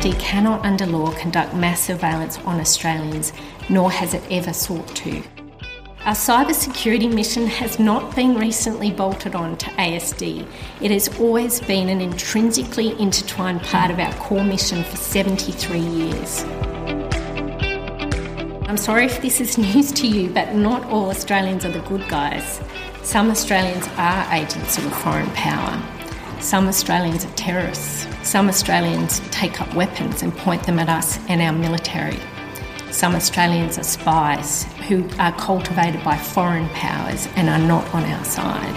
ASD cannot, under law, conduct mass surveillance on Australians, nor has it ever sought to. Our cybersecurity mission has not been recently bolted on to ASD. It has always been an intrinsically intertwined part of our core mission for 73 years. I'm sorry if this is news to you, but not all Australians are the good guys. Some Australians are agents of a foreign power. Some Australians are terrorists. Some Australians take up weapons and point them at us and our military. Some Australians are spies who are cultivated by foreign powers and are not on our side.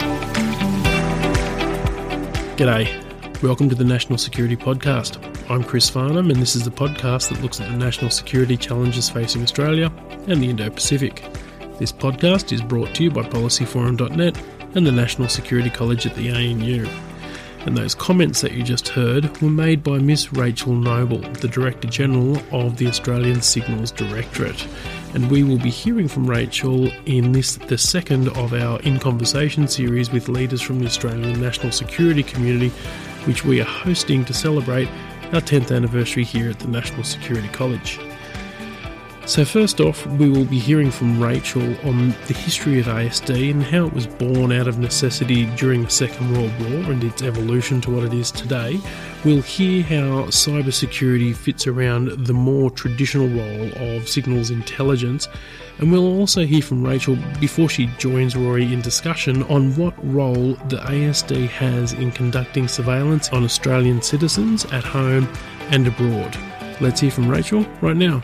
G'day. Welcome to the National Security Podcast. I'm Chris Farnham, and this is the podcast that looks at the national security challenges facing Australia and the Indo Pacific. This podcast is brought to you by PolicyForum.net and the National Security College at the ANU. And those comments that you just heard were made by Miss Rachel Noble, the Director General of the Australian Signals Directorate. And we will be hearing from Rachel in this, the second of our In Conversation series with leaders from the Australian national security community, which we are hosting to celebrate our 10th anniversary here at the National Security College. So, first off, we will be hearing from Rachel on the history of ASD and how it was born out of necessity during the Second World War and its evolution to what it is today. We'll hear how cybersecurity fits around the more traditional role of signals intelligence. And we'll also hear from Rachel before she joins Rory in discussion on what role the ASD has in conducting surveillance on Australian citizens at home and abroad. Let's hear from Rachel right now.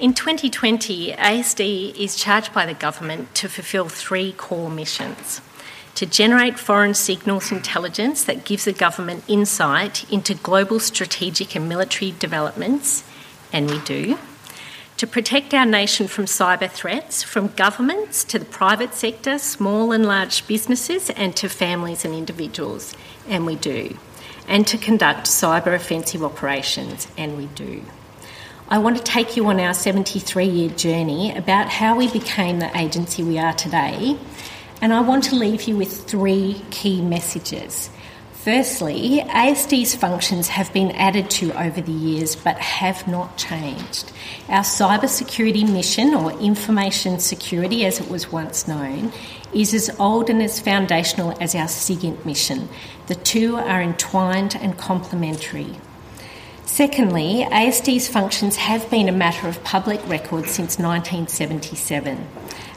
In 2020, ASD is charged by the government to fulfil three core missions to generate foreign signals intelligence that gives the government insight into global strategic and military developments, and we do. To protect our nation from cyber threats, from governments to the private sector, small and large businesses, and to families and individuals, and we do. And to conduct cyber offensive operations, and we do. I want to take you on our 73 year journey about how we became the agency we are today, and I want to leave you with three key messages. Firstly, ASD's functions have been added to over the years but have not changed. Our cybersecurity mission, or information security as it was once known, is as old and as foundational as our SIGINT mission. The two are entwined and complementary. Secondly, ASD's functions have been a matter of public record since 1977.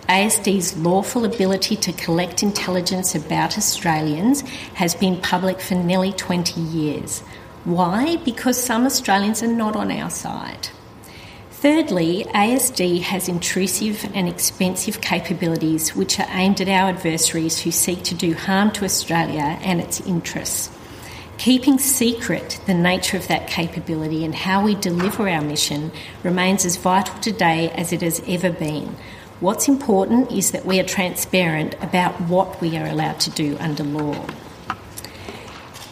ASD's lawful ability to collect intelligence about Australians has been public for nearly 20 years. Why? Because some Australians are not on our side. Thirdly, ASD has intrusive and expensive capabilities which are aimed at our adversaries who seek to do harm to Australia and its interests. Keeping secret the nature of that capability and how we deliver our mission remains as vital today as it has ever been. What's important is that we are transparent about what we are allowed to do under law.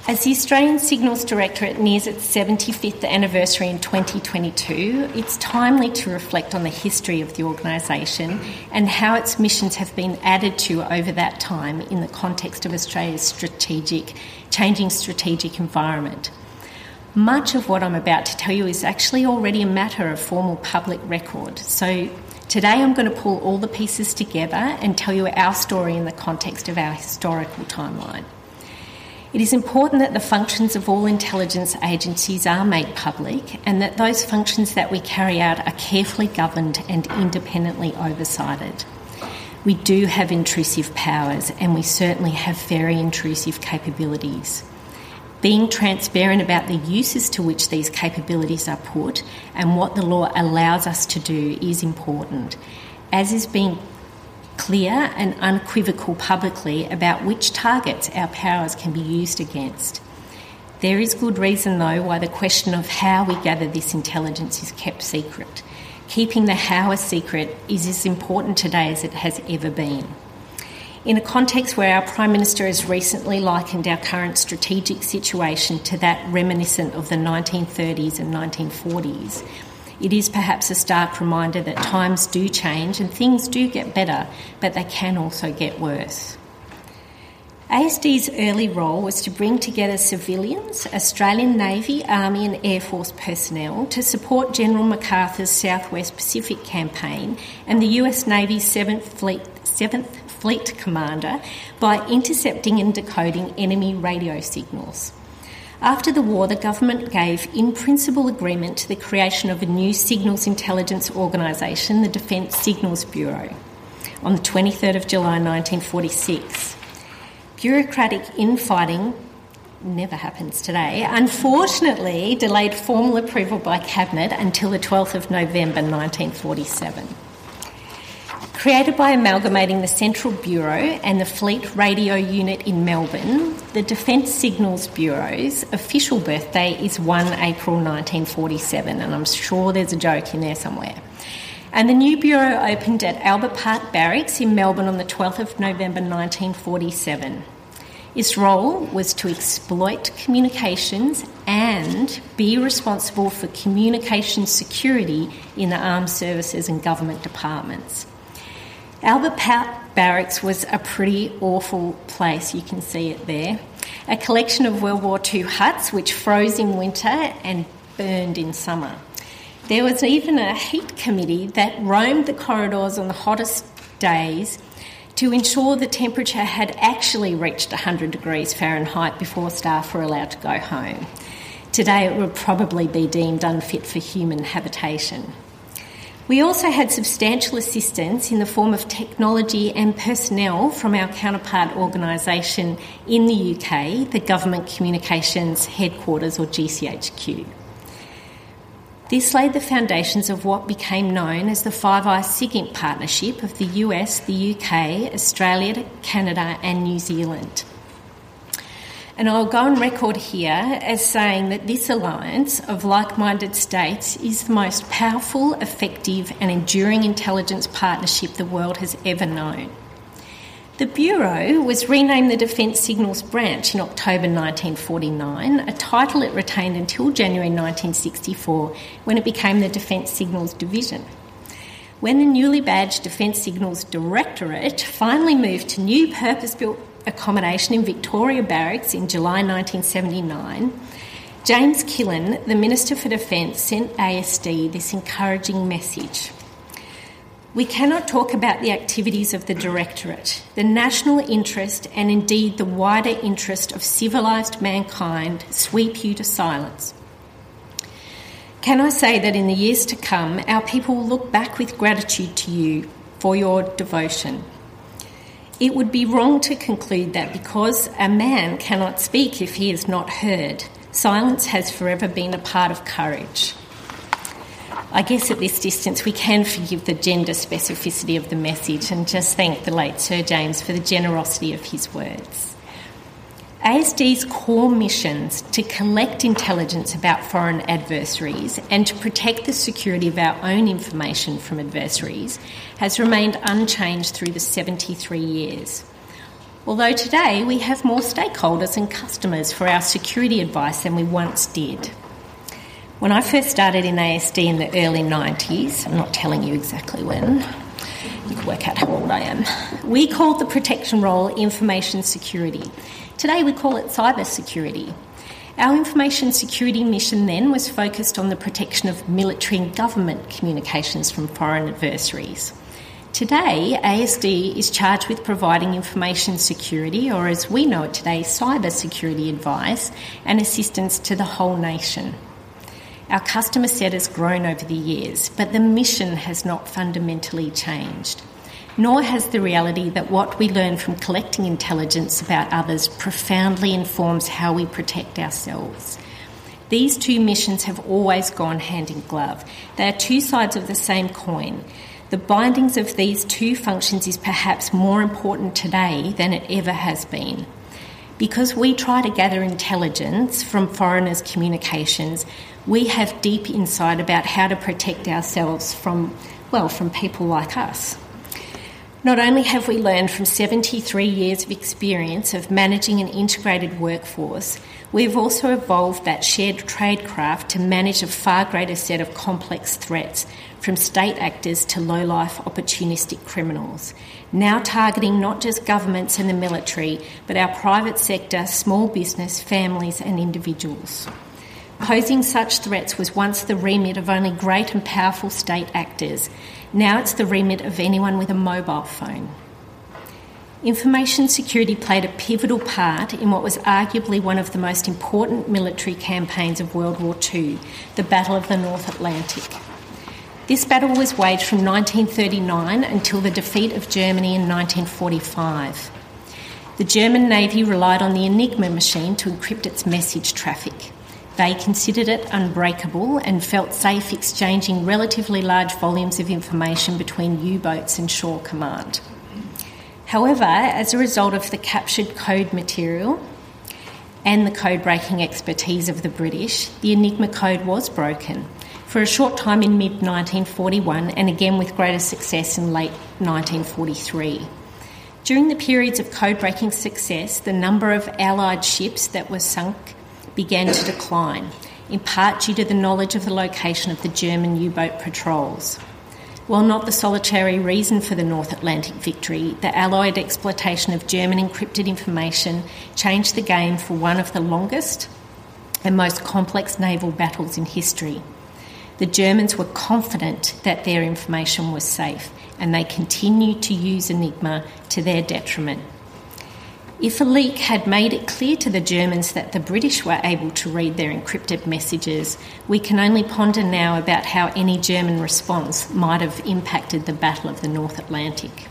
As the Australian Signals Directorate nears its 75th anniversary in 2022, it's timely to reflect on the history of the organisation and how its missions have been added to over that time in the context of Australia's strategic changing strategic environment. Much of what I'm about to tell you is actually already a matter of formal public record. So today I'm going to pull all the pieces together and tell you our story in the context of our historical timeline. It is important that the functions of all intelligence agencies are made public and that those functions that we carry out are carefully governed and independently oversighted. We do have intrusive powers and we certainly have very intrusive capabilities. Being transparent about the uses to which these capabilities are put and what the law allows us to do is important, as is being clear and unequivocal publicly about which targets our powers can be used against. There is good reason, though, why the question of how we gather this intelligence is kept secret. Keeping the how a secret is as important today as it has ever been. In a context where our Prime Minister has recently likened our current strategic situation to that reminiscent of the 1930s and 1940s, it is perhaps a stark reminder that times do change and things do get better, but they can also get worse. ASD's early role was to bring together civilians, Australian Navy, Army, and Air Force personnel to support General MacArthur's Southwest Pacific campaign and the US Navy's 7th Fleet, 7th Fleet Commander by intercepting and decoding enemy radio signals. After the war, the government gave in principle agreement to the creation of a new signals intelligence organisation, the Defence Signals Bureau, on the 23rd of July 1946. Bureaucratic infighting never happens today, unfortunately delayed formal approval by Cabinet until the 12th of November 1947. Created by amalgamating the Central Bureau and the Fleet Radio Unit in Melbourne, the Defence Signals Bureau's official birthday is 1 April 1947, and I'm sure there's a joke in there somewhere. And the new bureau opened at Albert Park Barracks in Melbourne on the 12th of November 1947. Its role was to exploit communications and be responsible for communication security in the armed services and government departments. Albert Park Barracks was a pretty awful place, you can see it there. A collection of World War II huts which froze in winter and burned in summer. There was even a heat committee that roamed the corridors on the hottest days to ensure the temperature had actually reached 100 degrees Fahrenheit before staff were allowed to go home. Today it would probably be deemed unfit for human habitation. We also had substantial assistance in the form of technology and personnel from our counterpart organisation in the UK, the Government Communications Headquarters or GCHQ. This laid the foundations of what became known as the Five Eyes SIGINT partnership of the US, the UK, Australia, Canada, and New Zealand. And I'll go on record here as saying that this alliance of like minded states is the most powerful, effective, and enduring intelligence partnership the world has ever known. The Bureau was renamed the Defence Signals Branch in October 1949, a title it retained until January 1964 when it became the Defence Signals Division. When the newly badged Defence Signals Directorate finally moved to new purpose built accommodation in Victoria Barracks in July 1979, James Killen, the Minister for Defence, sent ASD this encouraging message. We cannot talk about the activities of the Directorate, the national interest, and indeed the wider interest of civilised mankind sweep you to silence. Can I say that in the years to come, our people will look back with gratitude to you for your devotion, it would be wrong to conclude that because a man cannot speak if he is not heard, silence has forever been a part of courage. I guess at this distance we can forgive the gender specificity of the message and just thank the late Sir James for the generosity of his words. ASD's core missions to collect intelligence about foreign adversaries and to protect the security of our own information from adversaries has remained unchanged through the 73 years. Although today we have more stakeholders and customers for our security advice than we once did. When I first started in ASD in the early 90s, I'm not telling you exactly when, you can work out how old I am, we called the protection role information security. Today we call it cyber security. Our information security mission then was focused on the protection of military and government communications from foreign adversaries. Today, ASD is charged with providing information security, or as we know it today, cyber security advice and assistance to the whole nation. Our customer set has grown over the years, but the mission has not fundamentally changed. Nor has the reality that what we learn from collecting intelligence about others profoundly informs how we protect ourselves. These two missions have always gone hand in glove. They are two sides of the same coin. The bindings of these two functions is perhaps more important today than it ever has been. Because we try to gather intelligence from foreigners' communications, we have deep insight about how to protect ourselves from, well, from people like us. Not only have we learned from 73 years of experience of managing an integrated workforce, we've also evolved that shared tradecraft to manage a far greater set of complex threats, from state actors to low life opportunistic criminals, now targeting not just governments and the military, but our private sector, small business, families, and individuals. Posing such threats was once the remit of only great and powerful state actors. Now it's the remit of anyone with a mobile phone. Information security played a pivotal part in what was arguably one of the most important military campaigns of World War II, the Battle of the North Atlantic. This battle was waged from 1939 until the defeat of Germany in 1945. The German Navy relied on the Enigma machine to encrypt its message traffic. They considered it unbreakable and felt safe exchanging relatively large volumes of information between U boats and shore command. However, as a result of the captured code material and the code breaking expertise of the British, the Enigma code was broken for a short time in mid 1941 and again with greater success in late 1943. During the periods of code breaking success, the number of Allied ships that were sunk began to decline, in part due to the knowledge of the location of the German U boat patrols. While not the solitary reason for the North Atlantic victory, the Allied exploitation of German encrypted information changed the game for one of the longest and most complex naval battles in history. The Germans were confident that their information was safe, and they continued to use Enigma to their detriment. If a leak had made it clear to the Germans that the British were able to read their encrypted messages, we can only ponder now about how any German response might have impacted the Battle of the North Atlantic.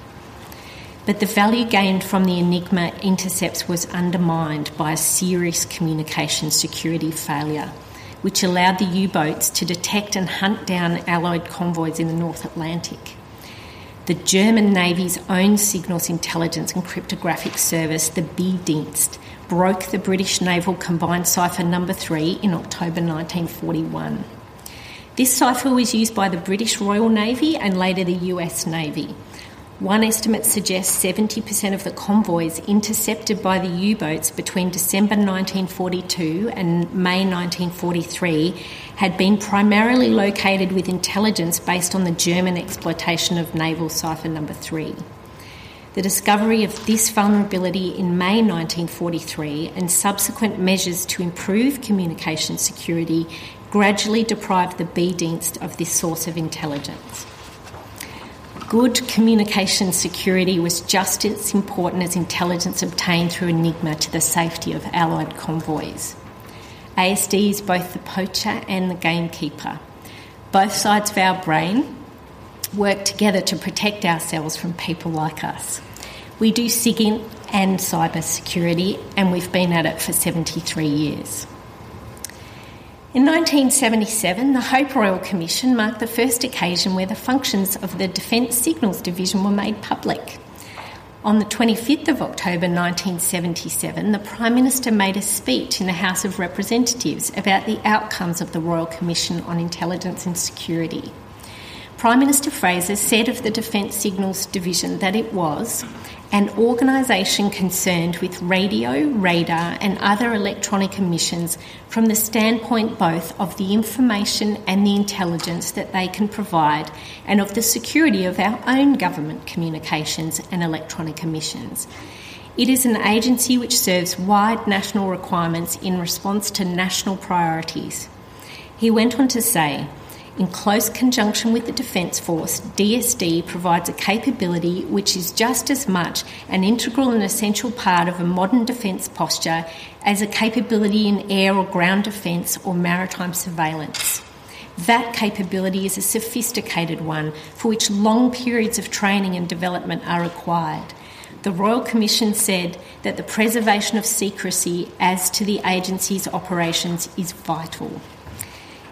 But the value gained from the Enigma intercepts was undermined by a serious communication security failure, which allowed the U boats to detect and hunt down Allied convoys in the North Atlantic the German Navy's own signals intelligence and cryptographic service, the B-Dienst, broke the British Naval Combined Cipher Number 3 in October 1941. This cipher was used by the British Royal Navy and later the US Navy. One estimate suggests 70% of the convoys intercepted by the U boats between December 1942 and May 1943 had been primarily located with intelligence based on the German exploitation of naval cipher number 3. The discovery of this vulnerability in May 1943 and subsequent measures to improve communication security gradually deprived the B-Dienst of this source of intelligence good communication security was just as important as intelligence obtained through Enigma to the safety of Allied convoys. ASD is both the poacher and the gamekeeper. Both sides of our brain work together to protect ourselves from people like us. We do SIGINT and cyber security, and we've been at it for 73 years. In 1977, the Hope Royal Commission marked the first occasion where the functions of the Defence Signals Division were made public. On the 25th of October 1977, the Prime Minister made a speech in the House of Representatives about the outcomes of the Royal Commission on Intelligence and Security. Prime Minister Fraser said of the Defence Signals Division that it was an organisation concerned with radio, radar, and other electronic emissions from the standpoint both of the information and the intelligence that they can provide and of the security of our own government communications and electronic emissions. It is an agency which serves wide national requirements in response to national priorities. He went on to say, in close conjunction with the Defence Force, DSD provides a capability which is just as much an integral and essential part of a modern defence posture as a capability in air or ground defence or maritime surveillance. that capability is a sophisticated one for which long periods of training and development are required. The Royal Commission said that the preservation of secrecy as to the agency's operations is vital.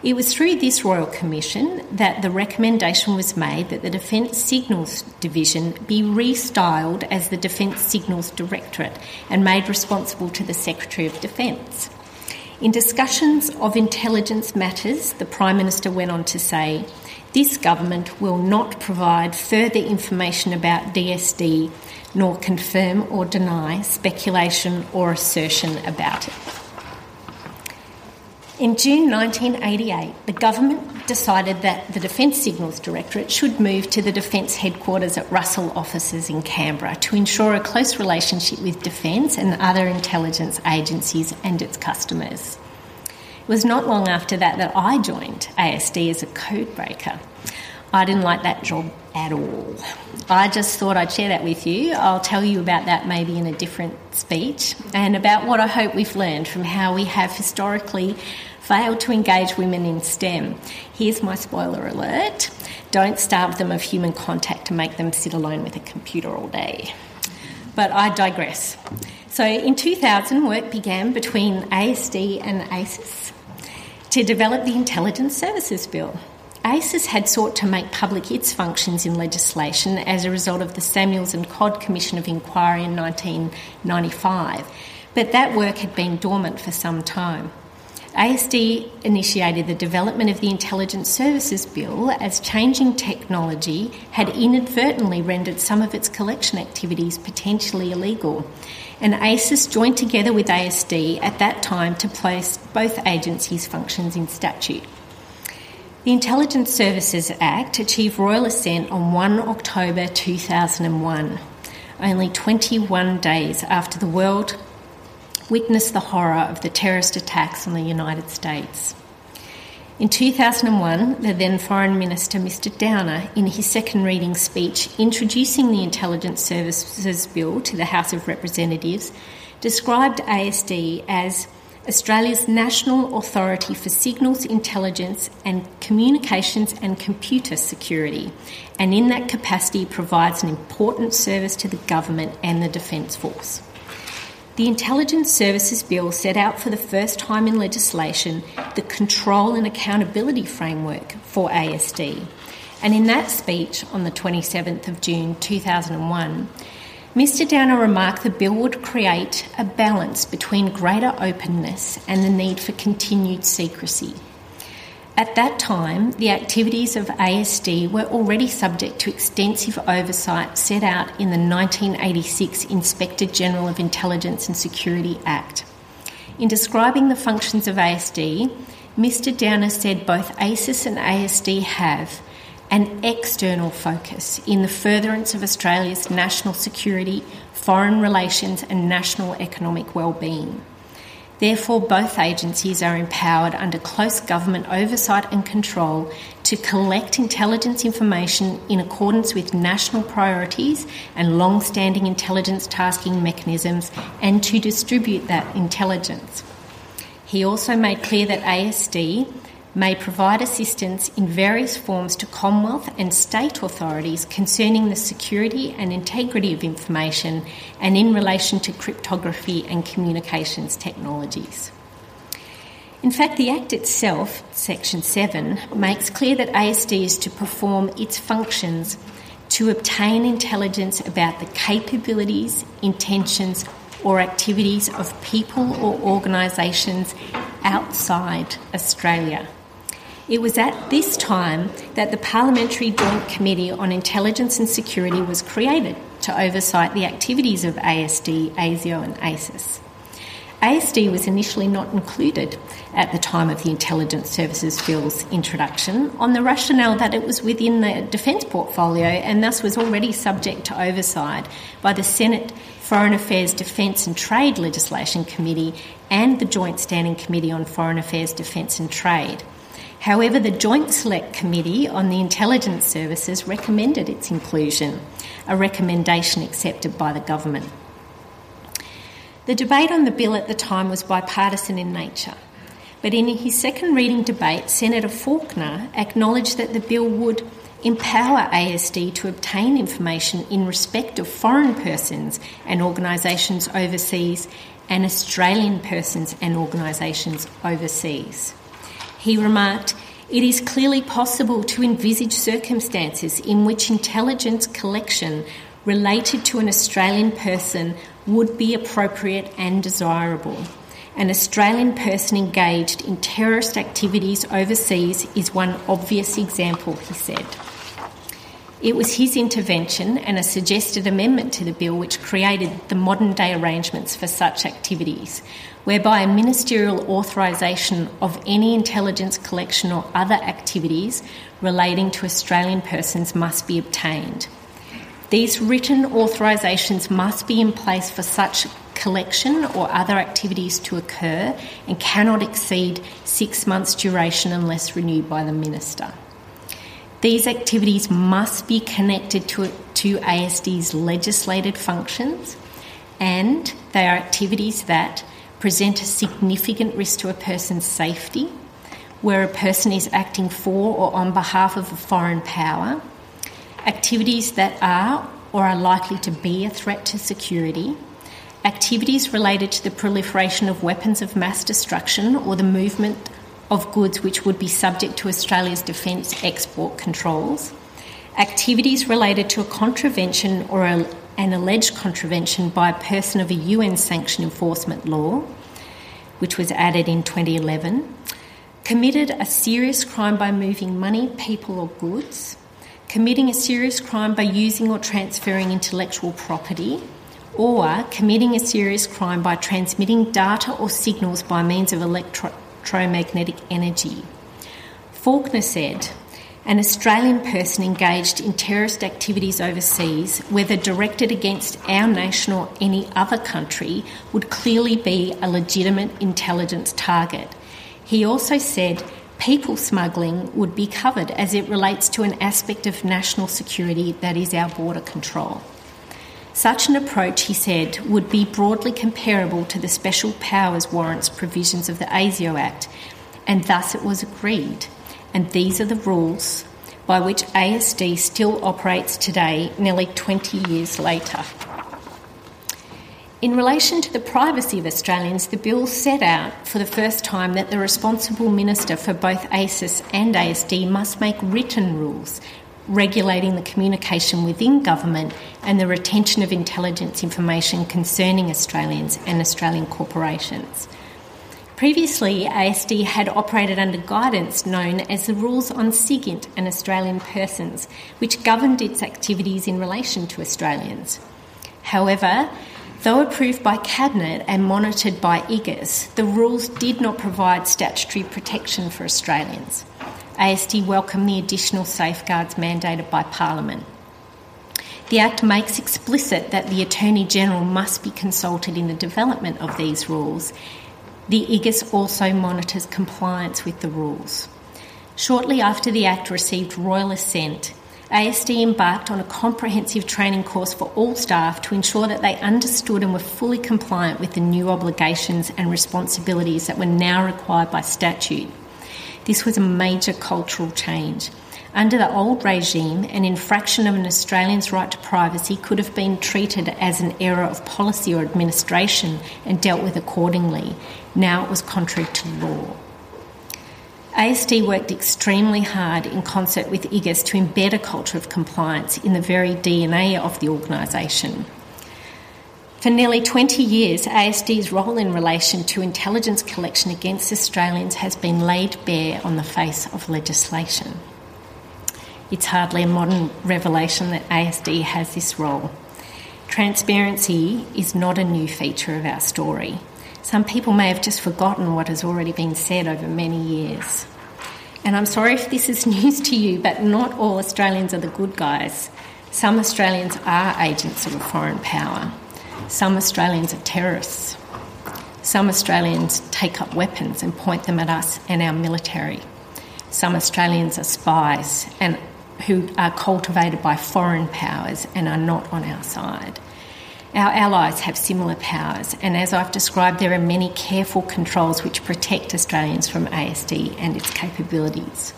It was through this Royal Commission that the recommendation was made that the Defence Signals Division be restyled as the Defence Signals Directorate and made responsible to the Secretary of Defence. In discussions of intelligence matters, the Prime Minister went on to say, This government will not provide further information about DSD nor confirm or deny speculation or assertion about it. In June 1988, the government decided that the Defence Signals Directorate should move to the Defence Headquarters at Russell offices in Canberra to ensure a close relationship with Defence and other intelligence agencies and its customers. It was not long after that that I joined ASD as a codebreaker. I didn't like that job at all. I just thought I'd share that with you. I'll tell you about that maybe in a different speech and about what I hope we've learned from how we have historically failed to engage women in STEM. Here's my spoiler alert don't starve them of human contact to make them sit alone with a computer all day. But I digress. So in 2000, work began between ASD and ASIS to develop the Intelligence Services Bill. ASIS had sought to make public its functions in legislation as a result of the Samuels and Codd Commission of Inquiry in 1995, but that work had been dormant for some time. ASD initiated the development of the Intelligence Services Bill as changing technology had inadvertently rendered some of its collection activities potentially illegal. And ASIS joined together with ASD at that time to place both agencies' functions in statute. The Intelligence Services Act achieved royal assent on 1 October 2001, only 21 days after the world witnessed the horror of the terrorist attacks on the United States. In 2001, the then Foreign Minister, Mr. Downer, in his second reading speech introducing the Intelligence Services Bill to the House of Representatives, described ASD as Australia's national authority for signals intelligence and communications and computer security, and in that capacity provides an important service to the government and the Defence Force. The Intelligence Services Bill set out for the first time in legislation the control and accountability framework for ASD. And in that speech on the 27th of June 2001, Mr Downer remarked the bill would create a balance between greater openness and the need for continued secrecy. At that time, the activities of ASD were already subject to extensive oversight set out in the 1986 Inspector General of Intelligence and Security Act. In describing the functions of ASD, Mr. Downer said both ASIS and ASD have an external focus in the furtherance of Australia's national security, foreign relations, and national economic well-being. Therefore, both agencies are empowered under close government oversight and control to collect intelligence information in accordance with national priorities and long standing intelligence tasking mechanisms and to distribute that intelligence. He also made clear that ASD may provide assistance in various forms to Commonwealth and state authorities concerning the security and integrity of information and in relation to cryptography and communications technologies. In fact, the Act itself, Section 7, makes clear that ASD is to perform its functions to obtain intelligence about the capabilities, intentions, or activities of people or organisations outside Australia. It was at this time that the Parliamentary Joint Committee on Intelligence and Security was created to oversight the activities of ASD, ASIO, and ASIS. ASD was initially not included at the time of the Intelligence Services Bill's introduction on the rationale that it was within the defence portfolio and thus was already subject to oversight by the Senate Foreign Affairs, Defence and Trade Legislation Committee and the Joint Standing Committee on Foreign Affairs, Defence and Trade. However, the Joint Select Committee on the Intelligence Services recommended its inclusion, a recommendation accepted by the government. The debate on the bill at the time was bipartisan in nature, But in his second reading debate, Senator Faulkner acknowledged that the bill would empower ASD to obtain information in respect of foreign persons and organisations overseas and Australian persons and organisations overseas. He remarked, It is clearly possible to envisage circumstances in which intelligence collection related to an Australian person would be appropriate and desirable. An Australian person engaged in terrorist activities overseas is one obvious example, he said. It was his intervention and a suggested amendment to the bill which created the modern day arrangements for such activities, whereby a ministerial authorisation of any intelligence collection or other activities relating to Australian persons must be obtained. These written authorisations must be in place for such collection or other activities to occur and cannot exceed six months' duration unless renewed by the Minister. These activities must be connected to, to ASD's legislated functions and they are activities that present a significant risk to a person's safety, where a person is acting for or on behalf of a foreign power, activities that are or are likely to be a threat to security, activities related to the proliferation of weapons of mass destruction or the movement of goods which would be subject to Australia's defence export controls, activities related to a contravention or a, an alleged contravention by a person of a UN sanction enforcement law, which was added in 2011, committed a serious crime by moving money, people, or goods, committing a serious crime by using or transferring intellectual property, or committing a serious crime by transmitting data or signals by means of electro- electromagnetic energy. Faulkner said, an Australian person engaged in terrorist activities overseas, whether directed against our nation or any other country, would clearly be a legitimate intelligence target. He also said people smuggling would be covered as it relates to an aspect of national security that is our border control. Such an approach, he said, would be broadly comparable to the special powers warrants provisions of the ASIO Act, and thus it was agreed. And these are the rules by which ASD still operates today, nearly 20 years later. In relation to the privacy of Australians, the bill set out for the first time that the responsible minister for both ASIS and ASD must make written rules regulating the communication within government and the retention of intelligence information concerning Australians and Australian corporations. Previously, ASD had operated under guidance known as the Rules on SIGINT and Australian Persons, which governed its activities in relation to Australians. However, though approved by Cabinet and monitored by IGIS, the rules did not provide statutory protection for Australians. ASD welcomed the additional safeguards mandated by Parliament. The Act makes explicit that the Attorney General must be consulted in the development of these rules. The IGIS also monitors compliance with the rules. Shortly after the Act received royal assent, ASD embarked on a comprehensive training course for all staff to ensure that they understood and were fully compliant with the new obligations and responsibilities that were now required by statute. This was a major cultural change. Under the old regime, an infraction of an Australian's right to privacy could have been treated as an error of policy or administration and dealt with accordingly. Now it was contrary to law. ASD worked extremely hard in concert with IGIS to embed a culture of compliance in the very DNA of the organisation. For nearly 20 years, ASD's role in relation to intelligence collection against Australians has been laid bare on the face of legislation. It's hardly a modern revelation that ASD has this role. Transparency is not a new feature of our story. Some people may have just forgotten what has already been said over many years. And I'm sorry if this is news to you, but not all Australians are the good guys. Some Australians are agents of a foreign power. Some Australians are terrorists. Some Australians take up weapons and point them at us and our military. Some Australians are spies and who are cultivated by foreign powers and are not on our side. Our allies have similar powers, and as I've described, there are many careful controls which protect Australians from ASD and its capabilities.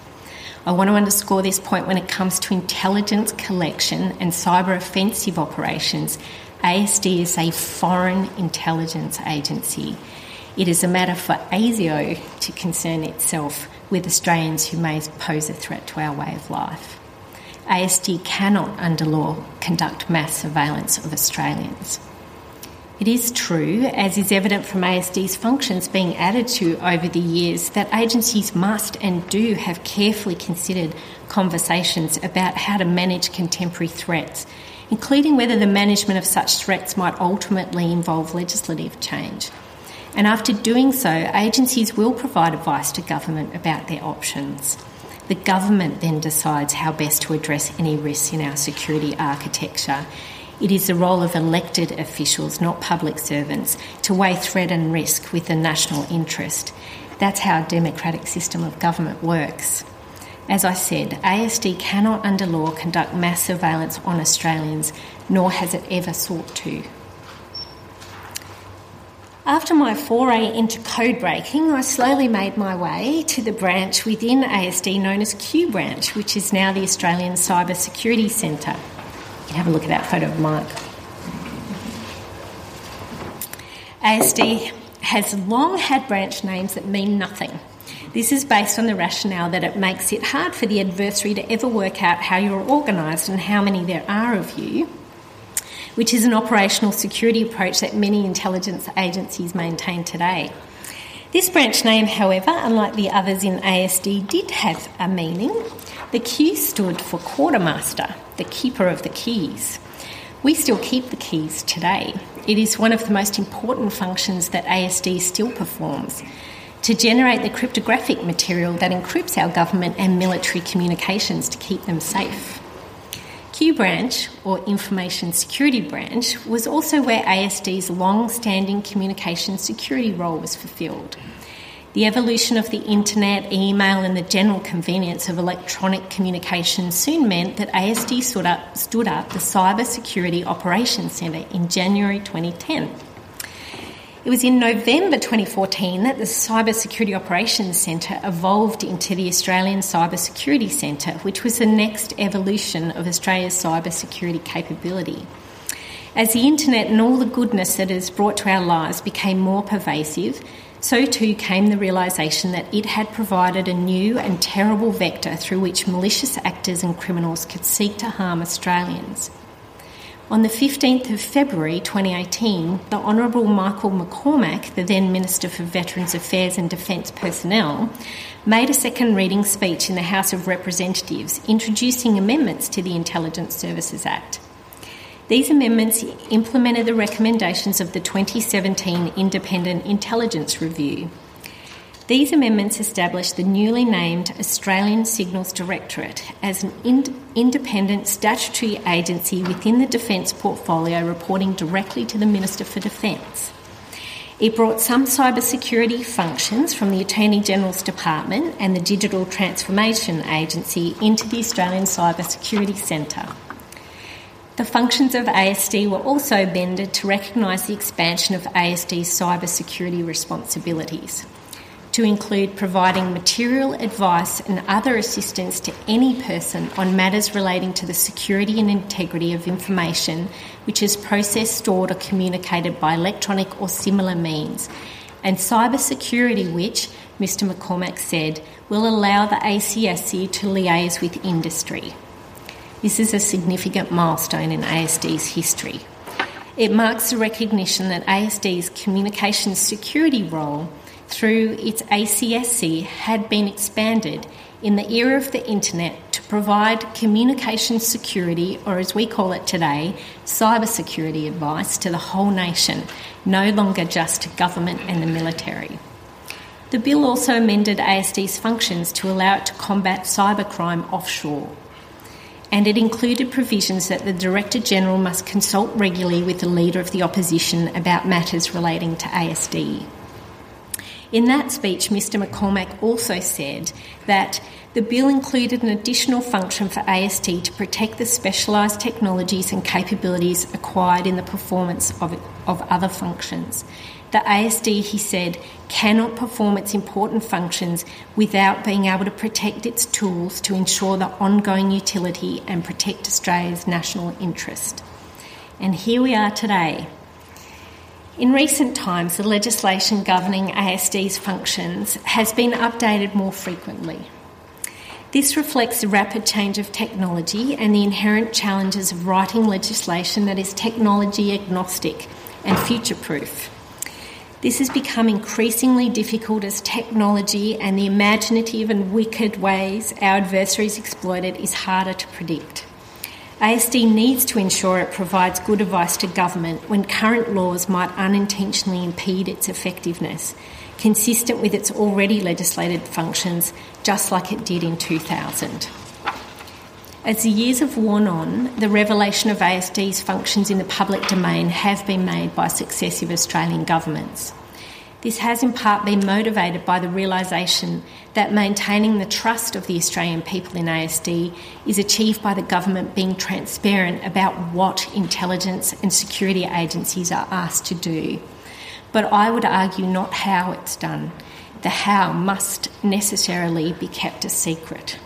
I want to underscore this point when it comes to intelligence collection and cyber offensive operations. ASD is a foreign intelligence agency. It is a matter for ASIO to concern itself with Australians who may pose a threat to our way of life. ASD cannot, under law, conduct mass surveillance of Australians. It is true, as is evident from ASD's functions being added to over the years, that agencies must and do have carefully considered conversations about how to manage contemporary threats, including whether the management of such threats might ultimately involve legislative change. And after doing so, agencies will provide advice to government about their options. The government then decides how best to address any risks in our security architecture. It is the role of elected officials, not public servants, to weigh threat and risk with the national interest. That's how a democratic system of government works. As I said, ASD cannot under law conduct mass surveillance on Australians, nor has it ever sought to. After my foray into code breaking, I slowly made my way to the branch within ASD known as Q Branch, which is now the Australian Cyber Security Centre. You can have a look at that photo of Mark. ASD has long had branch names that mean nothing. This is based on the rationale that it makes it hard for the adversary to ever work out how you're organised and how many there are of you which is an operational security approach that many intelligence agencies maintain today. This branch name, however, unlike the others in ASD, did have a meaning. The Q stood for quartermaster, the keeper of the keys. We still keep the keys today. It is one of the most important functions that ASD still performs to generate the cryptographic material that encrypts our government and military communications to keep them safe. Q Branch, or Information Security Branch, was also where ASD's long standing communication security role was fulfilled. The evolution of the internet, email, and the general convenience of electronic communication soon meant that ASD stood up, stood up the Cyber Security Operations Centre in January 2010. It was in November 2014 that the Cyber Security Operations Centre evolved into the Australian Cyber Security Centre, which was the next evolution of Australia's cyber security capability. As the internet and all the goodness that it has brought to our lives became more pervasive, so too came the realisation that it had provided a new and terrible vector through which malicious actors and criminals could seek to harm Australians. On the 15th of February 2018, the Honourable Michael McCormack, the then Minister for Veterans Affairs and Defence Personnel, made a second reading speech in the House of Representatives introducing amendments to the Intelligence Services Act. These amendments implemented the recommendations of the 2017 Independent Intelligence Review. These amendments established the newly named Australian Signals Directorate as an ind- independent statutory agency within the defence portfolio reporting directly to the Minister for Defence. It brought some cybersecurity functions from the Attorney General's Department and the Digital Transformation Agency into the Australian Cyber Security Centre. The functions of ASD were also bended to recognise the expansion of ASD's cybersecurity responsibilities to include providing material advice and other assistance to any person on matters relating to the security and integrity of information which is processed, stored, or communicated by electronic or similar means, and cybersecurity, which, Mr. McCormack said, will allow the ACSC to liaise with industry. This is a significant milestone in ASD's history. It marks the recognition that ASD's communications security role through its ACSC had been expanded in the era of the internet to provide communication security, or as we call it today, cybersecurity advice to the whole nation, no longer just to government and the military. The bill also amended ASD's functions to allow it to combat cybercrime offshore. And it included provisions that the Director General must consult regularly with the Leader of the Opposition about matters relating to ASD. In that speech, Mr McCormack also said that the bill included an additional function for ASD to protect the specialised technologies and capabilities acquired in the performance of, of other functions. The ASD, he said, cannot perform its important functions without being able to protect its tools to ensure the ongoing utility and protect Australia's national interest. And here we are today, in recent times, the legislation governing ASD's functions has been updated more frequently. This reflects the rapid change of technology and the inherent challenges of writing legislation that is technology agnostic and future proof. This has become increasingly difficult as technology and the imaginative and wicked ways our adversaries exploit it is harder to predict. ASD needs to ensure it provides good advice to government when current laws might unintentionally impede its effectiveness, consistent with its already legislated functions, just like it did in 2000. As the years have worn on, the revelation of ASD's functions in the public domain have been made by successive Australian governments. This has in part been motivated by the realisation that maintaining the trust of the Australian people in ASD is achieved by the government being transparent about what intelligence and security agencies are asked to do. But I would argue not how it's done. The how must necessarily be kept a secret.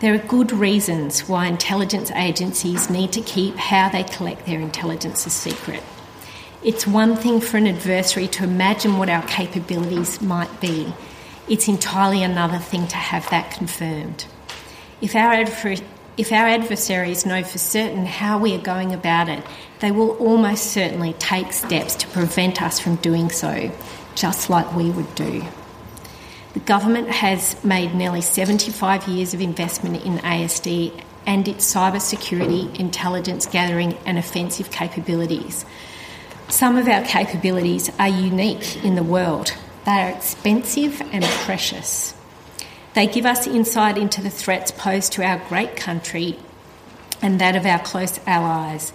There are good reasons why intelligence agencies need to keep how they collect their intelligence a secret. It's one thing for an adversary to imagine what our capabilities might be. It's entirely another thing to have that confirmed. If our, if our adversaries know for certain how we are going about it, they will almost certainly take steps to prevent us from doing so, just like we would do. The government has made nearly 75 years of investment in ASD and its cybersecurity, intelligence gathering, and offensive capabilities. Some of our capabilities are unique in the world. They are expensive and precious. They give us insight into the threats posed to our great country and that of our close allies.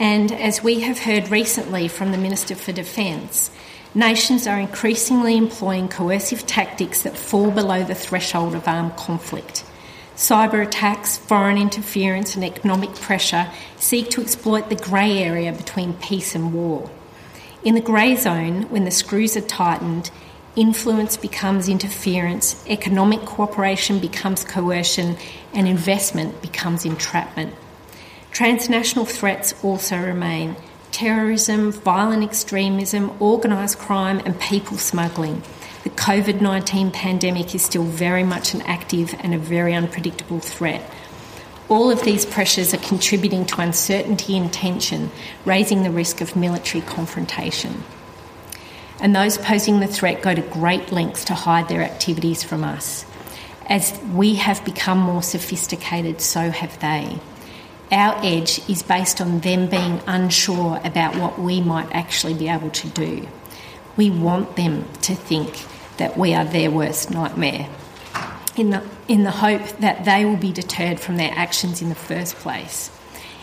And as we have heard recently from the Minister for Defence, nations are increasingly employing coercive tactics that fall below the threshold of armed conflict. Cyber attacks, foreign interference, and economic pressure seek to exploit the grey area between peace and war. In the grey zone, when the screws are tightened, influence becomes interference, economic cooperation becomes coercion, and investment becomes entrapment. Transnational threats also remain terrorism, violent extremism, organised crime, and people smuggling the COVID 19 pandemic is still very much an active and a very unpredictable threat. All of these pressures are contributing to uncertainty and tension, raising the risk of military confrontation. And those posing the threat go to great lengths to hide their activities from us. As we have become more sophisticated, so have they. Our edge is based on them being unsure about what we might actually be able to do. We want them to think that we are their worst nightmare, in the, in the hope that they will be deterred from their actions in the first place.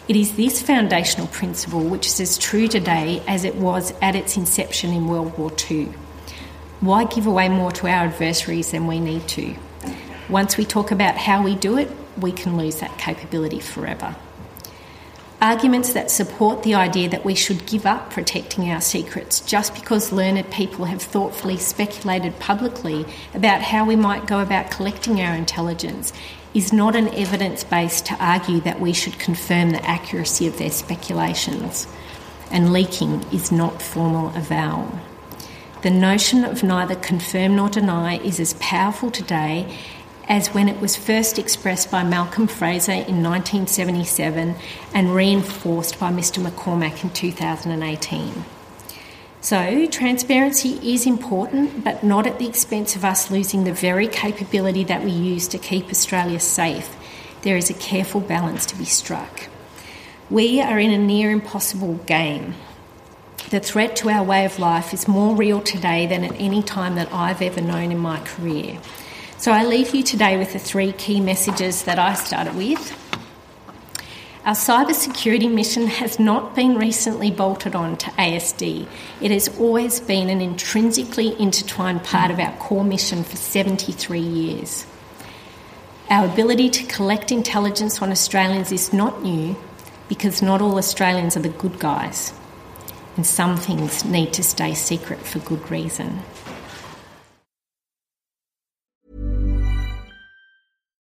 It is this foundational principle which is as true today as it was at its inception in World War II. Why give away more to our adversaries than we need to? Once we talk about how we do it, we can lose that capability forever. Arguments that support the idea that we should give up protecting our secrets just because learned people have thoughtfully speculated publicly about how we might go about collecting our intelligence is not an evidence base to argue that we should confirm the accuracy of their speculations. And leaking is not formal avowal. The notion of neither confirm nor deny is as powerful today as when it was first expressed by Malcolm Fraser in 1977 and reinforced by Mr McCormack in 2018. So, transparency is important, but not at the expense of us losing the very capability that we use to keep Australia safe. There is a careful balance to be struck. We are in a near impossible game. The threat to our way of life is more real today than at any time that I've ever known in my career. So I leave you today with the three key messages that I started with. Our cybersecurity mission has not been recently bolted on to ASD. It has always been an intrinsically intertwined part of our core mission for 73 years. Our ability to collect intelligence on Australians is not new because not all Australians are the good guys, and some things need to stay secret for good reason.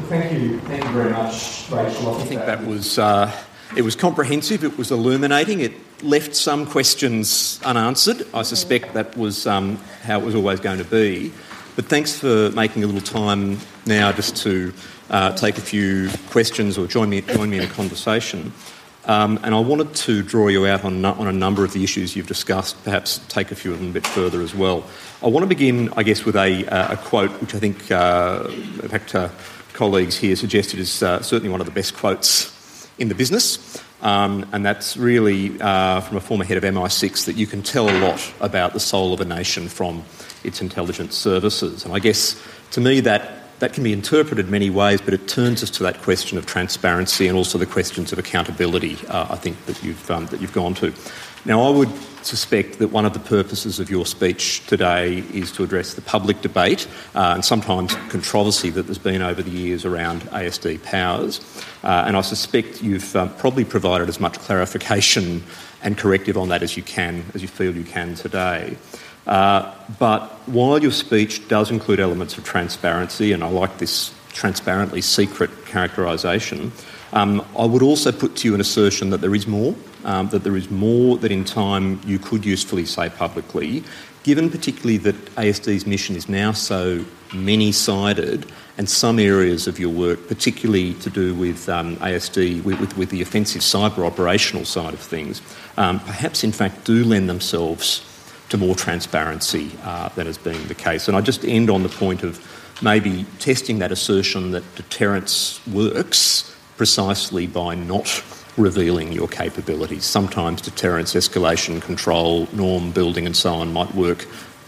Well, thank you, thank you very much, Rachel. I think that was uh, it was comprehensive. It was illuminating. It left some questions unanswered. I suspect that was um, how it was always going to be. But thanks for making a little time now just to uh, take a few questions or join me join me in a conversation. Um, and I wanted to draw you out on, on a number of the issues you've discussed, perhaps take a few of them a bit further as well. I want to begin, I guess, with a, uh, a quote which I think, uh, in fact, uh, colleagues here suggested is uh, certainly one of the best quotes in the business. Um, and that's really uh, from a former head of MI6 that you can tell a lot about the soul of a nation from its intelligence services. And I guess to me that that can be interpreted many ways, but it turns us to that question of transparency and also the questions of accountability. Uh, I think that you've um, that you've gone to. Now, I would suspect that one of the purposes of your speech today is to address the public debate uh, and sometimes controversy that there's been over the years around ASD powers. Uh, and I suspect you've um, probably provided as much clarification and corrective on that as you can, as you feel you can today. Uh, but while your speech does include elements of transparency, and I like this transparently secret characterisation, um, I would also put to you an assertion that there is more, um, that there is more that in time you could usefully say publicly, given particularly that ASD's mission is now so many sided and some areas of your work, particularly to do with um, ASD, with, with, with, the offensive cyber operational side of things, um, perhaps in fact do lend themselves to more transparency uh, than has been the case. And I just end on the point of maybe testing that assertion that deterrence works precisely by not revealing your capabilities. Sometimes deterrence, escalation, control, norm building, and so on might work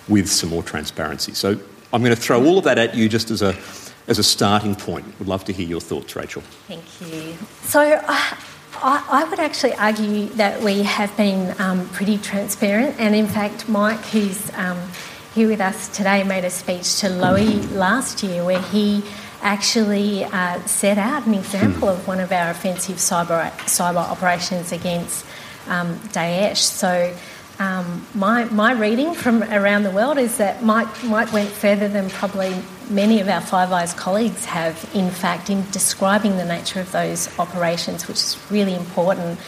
with some more transparency. So I'm going to throw all of that at you just as a as a starting point. Would love to hear your thoughts, Rachel. Thank you. So. Uh, I, would actually argue that we have been um, pretty transparent, and in fact, Mike, who's um, here with us today, made a speech to Lowy last year where he actually uh, set out an example of one of our offensive cyber, cyber operations against um, Daesh. So, um, my, my reading from around the world is that Mike, Mike went further than probably many of our Five Eyes colleagues have, in fact, in describing the nature of those operations, which is really important.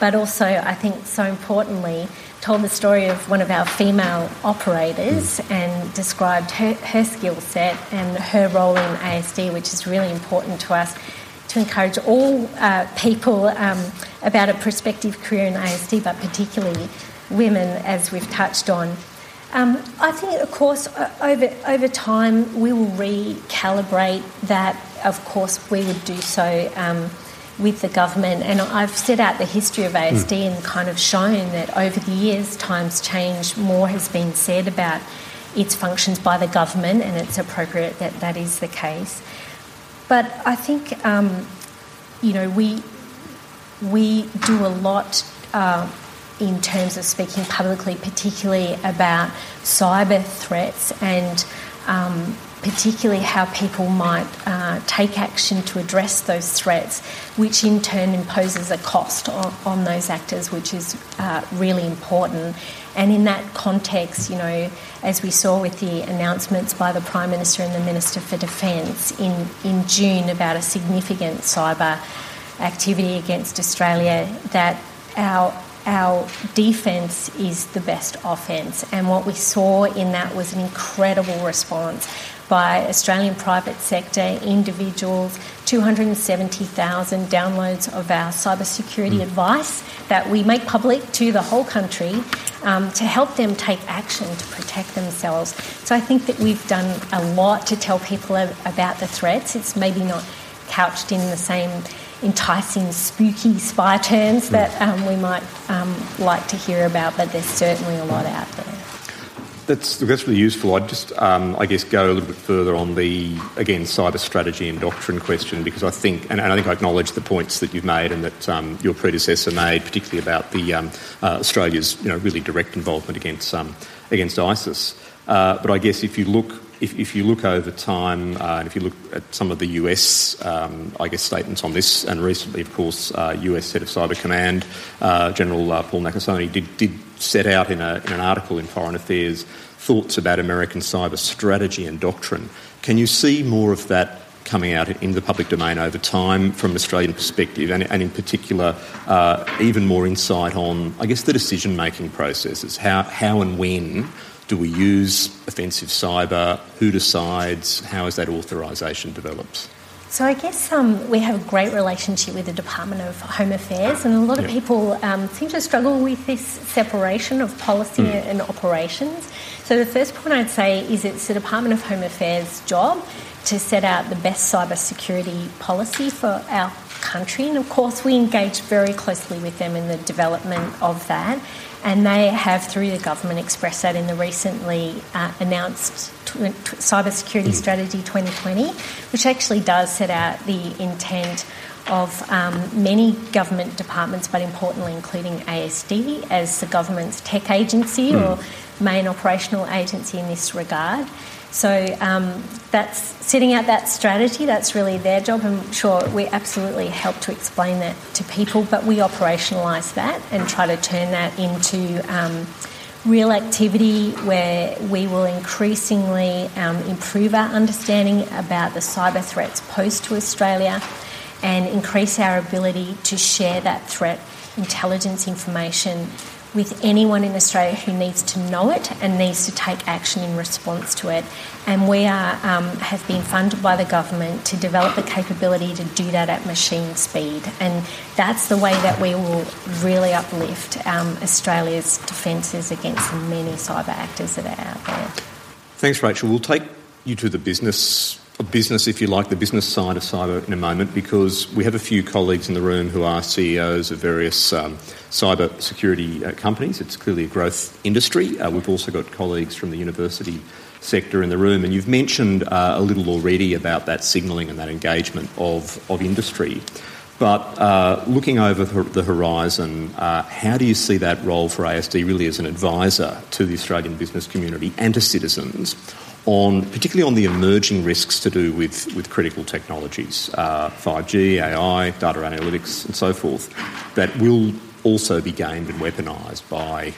But also, I think so importantly, told the story of one of our female operators and described her, her skill set and her role in ASD, which is really important to us to encourage all uh, people um, about a prospective career in ASD, but particularly women, as we've touched on. Um, I think, of course, over over time we will recalibrate that. Of course, we would do so um, with the government. And I've set out the history of ASD mm. and kind of shown that over the years, times change, more has been said about its functions by the government, and it's appropriate that that is the case. But I think, um, you know, we, we do a lot. Uh, in terms of speaking publicly, particularly about cyber threats and um, particularly how people might uh, take action to address those threats, which in turn imposes a cost on, on those actors, which is uh, really important. And in that context, you know, as we saw with the announcements by the Prime Minister and the Minister for Defence in, in June about a significant cyber activity against Australia, that our our defence is the best offence. And what we saw in that was an incredible response by Australian private sector individuals, 270,000 downloads of our cybersecurity mm. advice that we make public to the whole country um, to help them take action to protect themselves. So I think that we've done a lot to tell people about the threats. It's maybe not couched in the same enticing, spooky spy terms mm. that um, we might um, like to hear about, but there's certainly a lot out there. That's, that's really useful. I'd just, um, I guess, go a little bit further on the, again, cyber strategy and doctrine question because I think, and, and I think I acknowledge the points that you've made and that um, your predecessor made, particularly about the um, uh, Australia's, you know, really direct involvement against, um, against ISIS. Uh, but I guess if you look if, if, you look over time, uh, and if you look at some of the US, um, I guess, statements on this, and recently, of course, uh, US Head of Cyber Command, uh, General uh, Paul Nakasone, did, did set out in, a, in an article in Foreign Affairs thoughts about American cyber strategy and doctrine. Can you see more of that coming out in the public domain over time from an Australian perspective, and, and in particular, uh, even more insight on, I guess, the decision making processes? How, how and when do we use offensive cyber? Who decides? How is that authorisation developed? So I guess um, we have a great relationship with the Department of Home Affairs, and a lot of people um, seem to struggle with this separation of policy mm. and operations. So the first point I'd say is it's the Department of Home Affairs' job to set out the best cyber security policy for our country, and of course we engage very closely with them in the development of that. And they have, through the government, expressed that in the recently uh, announced tw- tw- Cybersecurity mm. Strategy 2020, which actually does set out the intent of um, many government departments, but importantly, including ASD as the government's tech agency mm. or main operational agency in this regard. So um, that's setting out that strategy. That's really their job. I'm sure we absolutely help to explain that to people, but we operationalise that and try to turn that into um, real activity where we will increasingly um, improve our understanding about the cyber threats posed to Australia and increase our ability to share that threat intelligence information with anyone in Australia who needs to know it and needs to take action in response to it. And we are, um, have been funded by the government to develop the capability to do that at machine speed. And that's the way that we will really uplift um, Australia's defences against the many cyber actors that are out there. Thanks, Rachel. We'll take you to the business business, if you like, the business side of cyber in a moment, because we have a few colleagues in the room who are CEOs of various um, cyber security uh, companies. It's clearly a growth industry. Uh, we've also got colleagues from the university sector in the room, and you've mentioned uh, a little already about that signalling and that engagement of, of industry. But uh, looking over the horizon, uh, how do you see that role for ASD really as an advisor to the Australian business community and to citizens on particularly on the emerging risks to do with, with critical technologies, uh, 5G, AI, data analytics, and so forth, that will also be gamed and weaponised by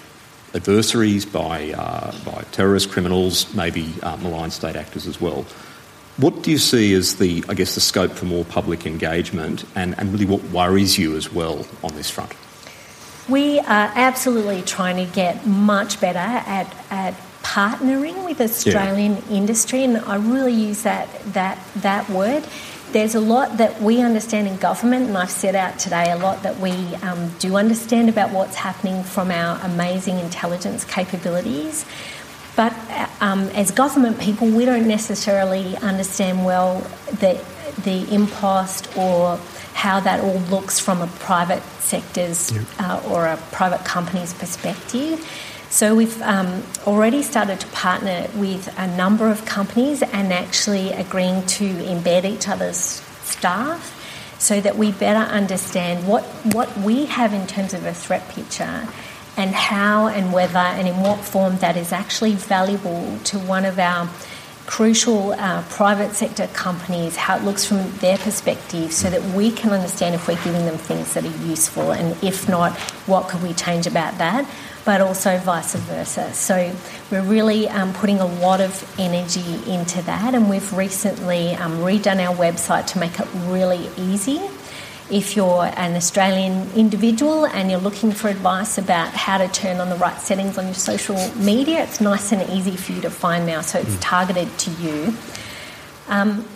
adversaries, by, uh, by terrorist criminals, maybe uh, malign state actors as well. What do you see as the, I guess, the scope for more public engagement, and, and really what worries you as well on this front? We are absolutely trying to get much better at, at partnering with Australian yeah. industry, and I really use that that that word. There's a lot that we understand in government, and I've set out today a lot that we um, do understand about what's happening from our amazing intelligence capabilities. But um, as government people, we don't necessarily understand well the the impost or how that all looks from a private sector's yeah. uh, or a private company's perspective. So we've um, already started to partner with a number of companies and actually agreeing to embed each other's staff so that we better understand what, what we have in terms of a threat picture and how and whether and in what form that is actually valuable to one of our crucial uh, private sector companies, how it looks from their perspective, so that we can understand if we're giving them things that are useful, and if not, what could we change about that, but also vice versa. So we're really um, putting a lot of energy into that, and we've recently um, redone our website to make it really easy if you're an Australian individual and you're looking for advice about how to turn on the right settings on your social media, it's nice and easy for you to find now, so it's targeted to you. Um,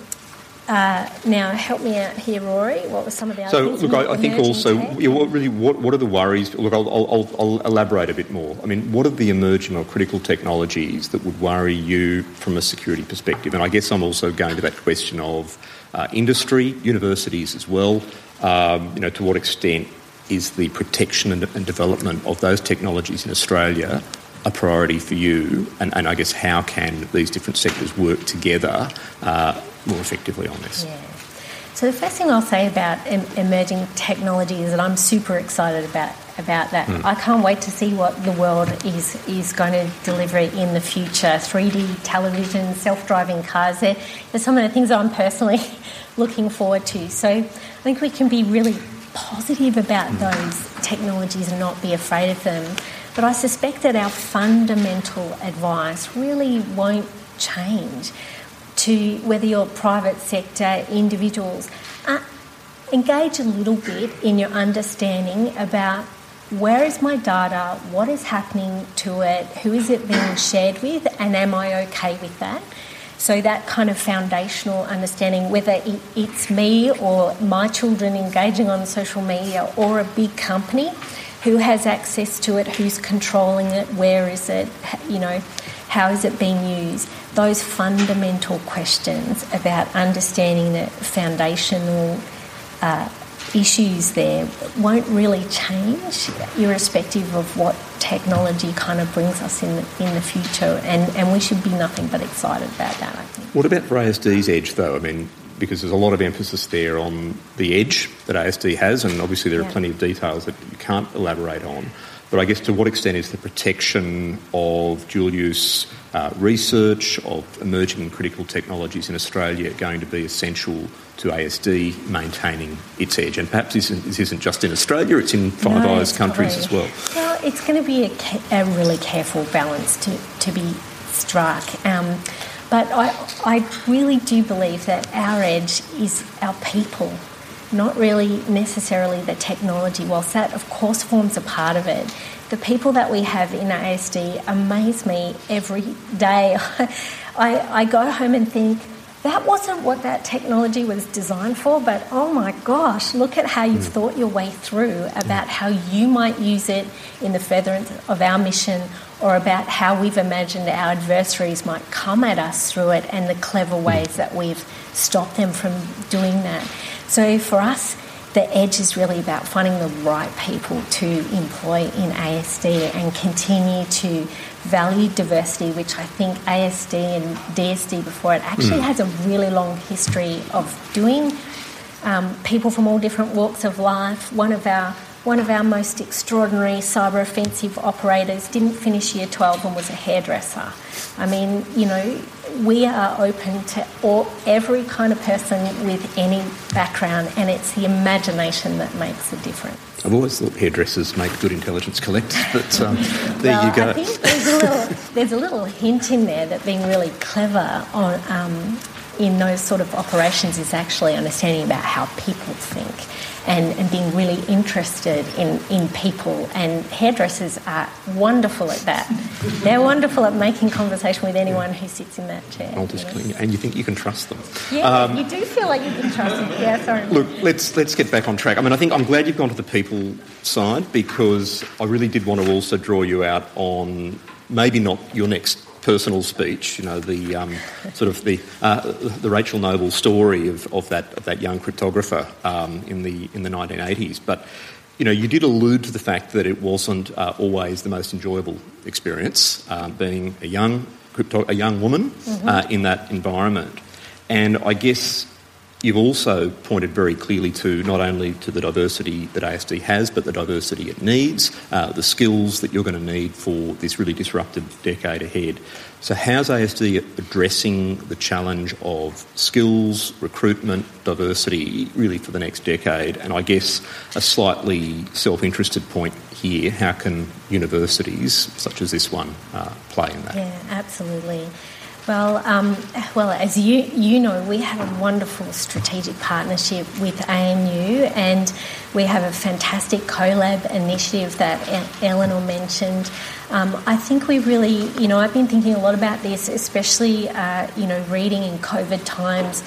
uh, now, help me out here, Rory. What were some of the other so, things? look, I, I think also, tech? yeah, what really, what, what are the worries? Look, I'll, I'll, I'll elaborate a bit more. I mean, what are the emerging or critical technologies that would worry you from a security perspective? And I guess I'm also going to that question of uh, industry, universities as well. Um, you know, to what extent is the protection and, and development of those technologies in Australia a priority for you? And, and I guess how can these different sectors work together uh, more effectively on this? Yeah. So the first thing I'll say about em- emerging technology is that I'm super excited about about that. Hmm. I can't wait to see what the world is is going to deliver in the future. 3D television, self-driving cars. They're, they're some of the things I'm personally looking forward to. So I think we can be really positive about hmm. those technologies and not be afraid of them. But I suspect that our fundamental advice really won't change to whether you're private sector, individuals. Uh, engage a little bit in your understanding about where is my data, what is happening to it, who is it being shared with, and am I okay with that? So, that kind of foundational understanding, whether it's me or my children engaging on social media or a big company, who has access to it, who's controlling it, where is it, you know, how is it being used? Those fundamental questions about understanding the foundational uh, issues there won't really change, irrespective of what technology kind of brings us in the, in the future. And, and we should be nothing but excited about that, I think. What about for ASD's edge, though? I mean, because there's a lot of emphasis there on the edge that ASD has, and obviously there are plenty of details that you can't elaborate on. But I guess to what extent is the protection of dual use uh, research, of emerging and critical technologies in Australia going to be essential to ASD maintaining its edge? And perhaps this isn't, this isn't just in Australia, it's in Five No, Eyes countries as well. Well, it's going to be a, a really careful balance to, to be struck. Um, but I, I really do believe that our edge is our people, not really necessarily the technology. Whilst that, of course, forms a part of it, the people that we have in ASD amaze me every day. I, I go home and think, that wasn't what that technology was designed for, but oh my gosh, look at how you've mm. thought your way through mm. about how you might use it in the furtherance of our mission or about how we've imagined our adversaries might come at us through it and the clever mm. ways that we've stopped them from doing that. So for us, the edge is really about finding the right people to employ in ASD and continue to value diversity, which I think ASD and DSD before it actually has a really long history of doing. Um, people from all different walks of life. One of our one of our most extraordinary cyber offensive operators didn't finish year 12 and was a hairdresser. I mean, you know, we are open to all, every kind of person with any background, and it's the imagination that makes the difference. I've always thought hairdressers make good intelligence collectors, but um, there well, you go. I think there's a little there's a little hint in there that being really clever on um, in those sort of operations is actually understanding about how people think and, and being really interested in, in people. And hairdressers are wonderful at that. They're wonderful at making conversation with anyone who sits in that chair. and you think you can trust them. Yeah, um, you do feel like you can trust them. Yeah, sorry. Look, let's let's get back on track. I mean, I think I'm glad you've gone to the people side because I really did want to also draw you out on maybe not your next personal speech. You know, the um, sort of the uh, the Rachel Noble story of, of that of that young cryptographer um, in the in the 1980s, but. You know, you did allude to the fact that it wasn't uh, always the most enjoyable experience, um, being a young crypto- a young woman uh, in that environment. And I guess You've also pointed very clearly to not only to the diversity that ASD has, but the diversity it needs, uh, the skills that you're going to need for this really disrupted decade ahead. So, how's ASD addressing the challenge of skills, recruitment, diversity, really for the next decade? And I guess a slightly self interested point here how can universities, such as this one, uh, play in that? Yeah, absolutely. Well, um, well, as you you know, we have a wonderful strategic partnership with ANU, and we have a fantastic CoLab initiative that Eleanor mentioned. Um, I think we really, you know, I've been thinking a lot about this, especially, uh, you know, reading in COVID times,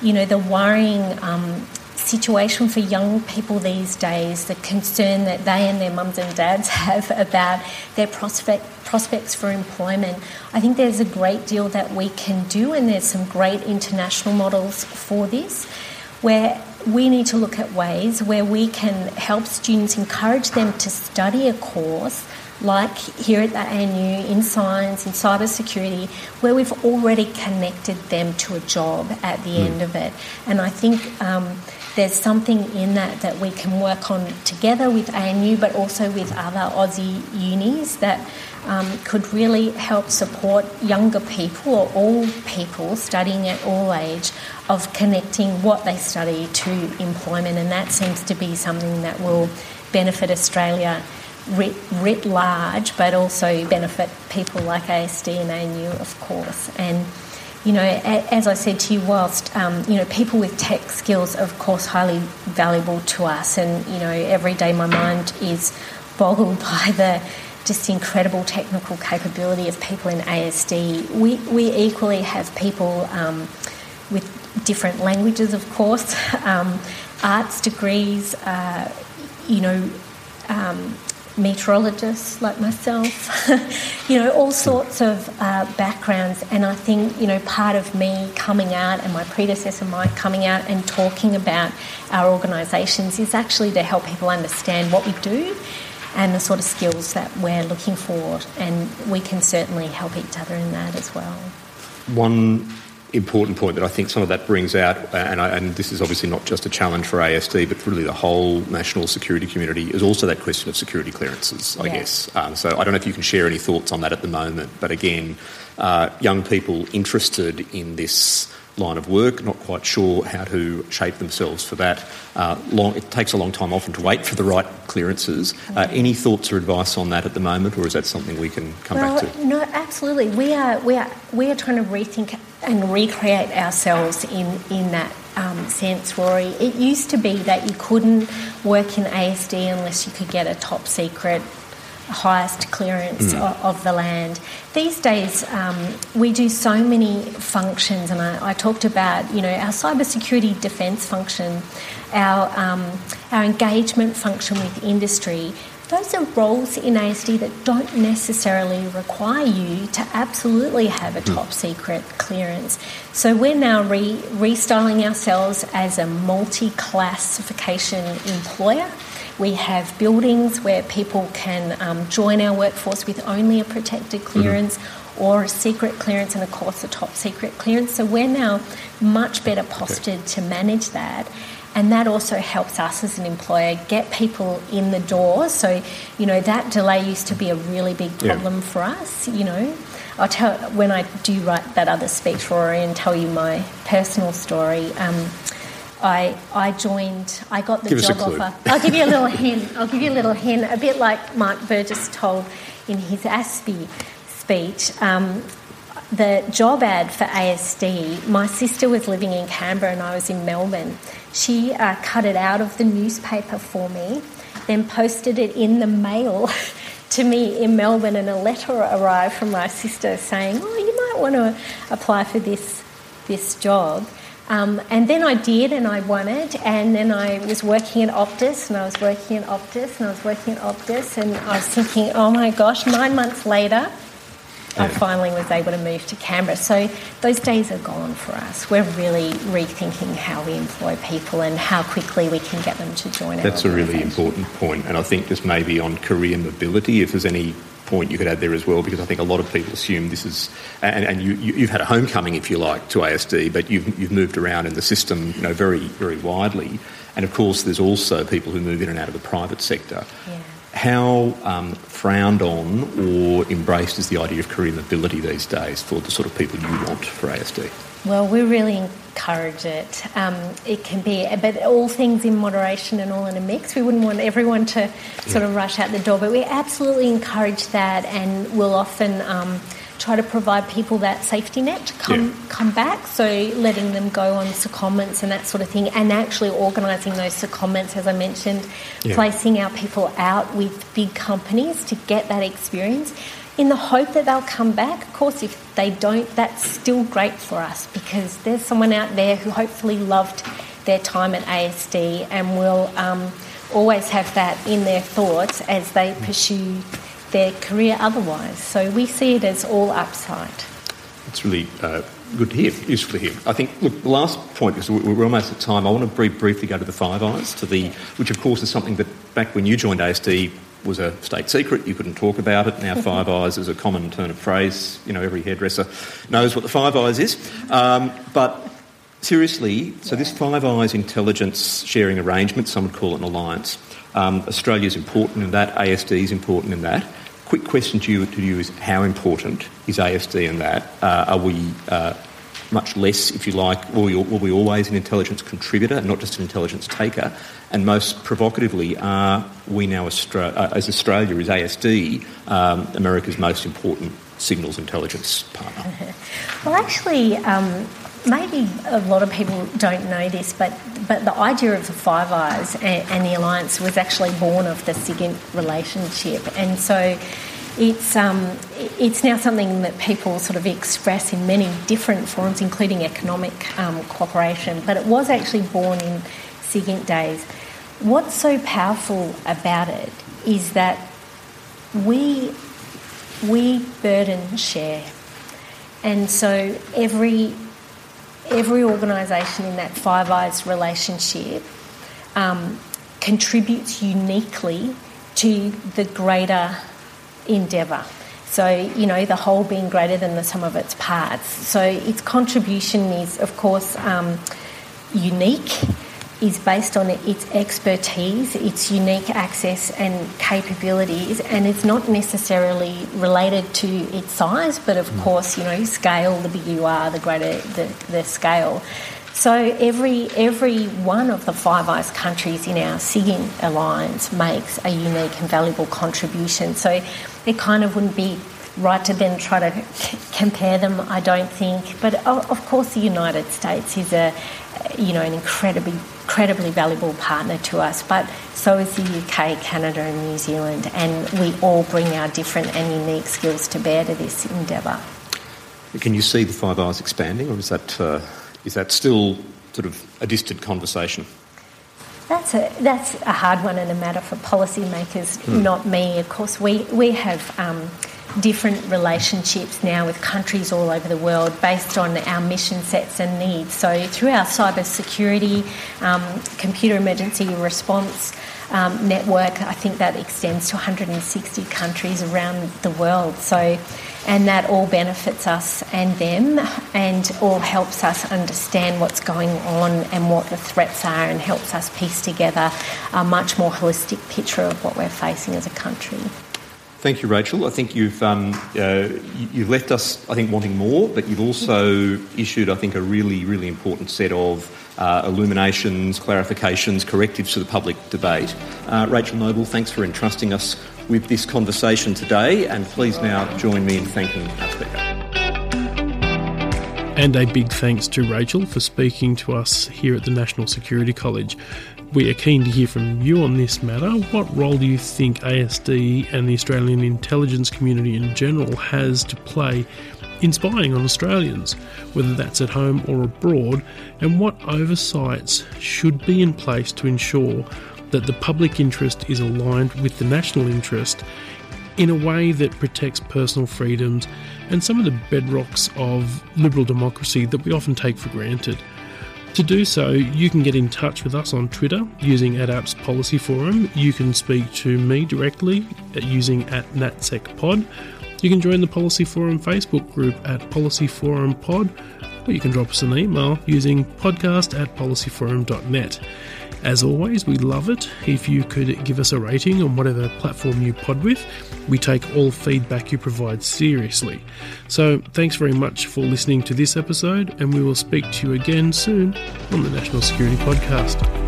you know, the worrying um, situation for young people these days, the concern that they and their mums and dads have about their prospect, prospects for employment. I think there's a great deal that we can do, and there's some great international models for this, where we need to look at ways where we can help students encourage them to study a course like here at the ANU in science, in cybersecurity, where we've already connected them to a job at the mm. end of it. And I think um, there's something in that that we can work on together with ANU, but also with other Aussie unis that um, could really help support younger people or all people studying at all age of connecting what they study to employment, and that seems to be something that will benefit Australia writ, writ large, but also benefit people like ASD and ANU, of course. And you know, as I said to you, whilst um, you know people with tech skills are of course highly valuable to us, and you know every day my mind is boggled by the just incredible technical capability of people in ASD. We we equally have people um, with different languages, of course, um, arts degrees, uh, you know. Um, meteorologists like myself, you know, all sorts of uh, backgrounds. And I think, you know, part of me coming out and my predecessor Mike coming out and talking about our organisations is actually to help people understand what we do and the sort of skills that we're looking for. And we can certainly help each other in that as well. One important point that I think some of that brings out, uh, and, I, and, this is obviously not just a challenge for ASD, but really the whole national security community, is also that question of security clearances, I guess. Um, so I don't know if you can share any thoughts on that at the moment, but again, uh, young people interested in this line of work, not quite sure how to shape themselves for that. Uh, long, it takes a long time often to wait for the right clearances. Uh, any thoughts or advice on that at the moment, or is that something we can come well, back to? No, absolutely. We are, we, are, we are trying to rethink and recreate ourselves in, in that um, sense, Rory. It used to be that you couldn't work in ASD unless you could get a top secret highest clearance mm. of, of, the land. These days, um, we do so many functions, and I, I, talked about, you know, our cybersecurity defence function, our um, our engagement function with industry. Those are roles in ASD that don't necessarily require you to absolutely have a mm. top secret clearance. So we're now re- restyling ourselves as a multi classification employer. We have buildings where people can um, join our workforce with only a protected mm-hmm. clearance. Mm-hmm or a secret clearance and of course a top secret clearance. So we're now much better postured okay. to manage that. And that also helps us as an employer get people in the door. So, you know, that delay used to be a really big problem yeah. for us, you know. I'll tell when I do write that other speech, Rory, and tell you my personal story. Um, I, I joined, I got the give job offer. I'll give you a little hint. I'll give you a little hint, a bit like Mike Burgess told in his ASPI speech. Um, the job ad for ASD, my sister was living in Canberra and I was in Melbourne. She uh, cut it out of the newspaper for me, then posted it in the mail to me in Melbourne, and a letter arrived from my sister saying, "Oh, you might want to apply for this this job." Um, and then I did, and I won it. And then I was working at Optus, and I was working at Optus, and I was working at Optus, and I was thinking, oh my gosh, nine months later, I finally was able to move to Canberra. So those days are gone for us. We're really rethinking how we employ people and how quickly we can get them to join us. That's a really important point. And I think just maybe on career mobility, if there's any point you could add there as well, because I think a lot of people assume this is, and, and you, have had a homecoming, if you like, to ASD, but you've, you've moved around in the system, you know, very, very widely. And of course, there's also people who move in and out of the private sector. Yeah. How um, frowned on or embraced is the idea of career mobility these days for the sort of people you want for ASD? Well, we really encourage it. Um, it can be, but all things in moderation and all in a mix. We wouldn't want everyone to sort of rush out the door, but we absolutely encourage that, and we'll often. Um, try to provide people that safety net to come yeah. come back. So letting them go on secondments and that sort of thing, and actually organising those secondments, as I mentioned, yeah. placing our people out with big companies to get that experience in the hope that they'll come back. Of course, if they don't, that's still great for us because there's someone out there who hopefully loved their time at ASD and will um, always have that in their thoughts as they pursue their career otherwise. So we see it as all upside. It's really uh, good to hear, useful to hear. I think, look, the last point, because we're almost at time, I want to brief, briefly go to the Five Eyes, to the, which of course is something that back when you joined ASD was a state secret. You couldn't talk about it. Now, Five Eyes is a common turn of phrase. You know, every hairdresser knows what the Five Eyes is. Um, but seriously, so this Five Eyes intelligence sharing arrangement, some would call it an alliance. Um, Australia is important in that. ASD is important in that. Quick question to you, to you is how important is ASD in that? Uh, are we uh, much less, if you like, were we, were we always an intelligence contributor, and not just an intelligence taker? And most provocatively, are we now, Austra- uh, as Australia, is ASD um, America's most important signals intelligence partner? Well, actually, um, maybe a lot of people don't know this, but but the idea of the Five Eyes and, and the alliance was actually born of the SIGINT relationship, and so it's, um, it's now something that people sort of express in many different forms, including economic um, cooperation, but it was actually born in SIGINT days. What's so powerful about it is that we, we burden share. And so every, every organisation in that Five Eyes relationship um, contributes uniquely to the greater endeavour. So, you know, the whole being greater than the sum of its parts. So, its contribution is, of course, um, unique, is based on its expertise, its unique access and capabilities, and it's not necessarily related to its size, but of mm. course, you know, scale, the bigger you are, the greater the, the scale. So every every one of the Five Eyes countries in our SIGINT alliance makes a unique and valuable contribution. So it kind of wouldn't be right to then try to compare them. I don't think, but of course the United States is a you know an incredibly incredibly valuable partner to us. But so is the UK, Canada, and New Zealand, and we all bring our different and unique skills to bear to this endeavour. Can you see the Five Eyes expanding, or is that? Uh is that still sort of a distant conversation? That's a, that's a hard one and a matter for policymakers, mm. not me. Of course, we, we have um, different relationships now with countries all over the world based on our mission sets and needs. So, through our cyber security, um, computer emergency response um, network, I think that extends to 160 countries around the world. So, and that all benefits us and them and all helps us understand what's going on and what the threats are and helps us piece together a much more holistic picture of what we're facing as a country. Thank you, Rachel. I think you've um, uh, you've left us, I think, wanting more, but you've also issued, I think, a really, really important set of uh, illuminations, clarifications, correctives to the public debate. Uh, Rachel Noble, thanks for entrusting us with this conversation today, and please now join me in thanking our speaker. And a big thanks to Rachel for speaking to us here at the National Security College. We are keen to hear from you on this matter. What role do you think ASD and the Australian intelligence community in general has to play in spying on Australians, whether that's at home or abroad, and what oversights should be in place to ensure that the public interest is aligned with the national interest in a way that protects personal freedoms and some of the bedrocks of liberal democracy that we often take for granted. To do so, you can get in touch with us on Twitter using ADAPT's Policy Forum. You can speak to me directly using at NatSecPod. You can join the Policy Forum Facebook group at Policy Forum Pod, or you can drop us an email using podcast at policyforum.net. As always, we love it if you could give us a rating on whatever platform you pod with. We take all feedback you provide seriously. So, thanks very much for listening to this episode, and we will speak to you again soon on the National Security Podcast.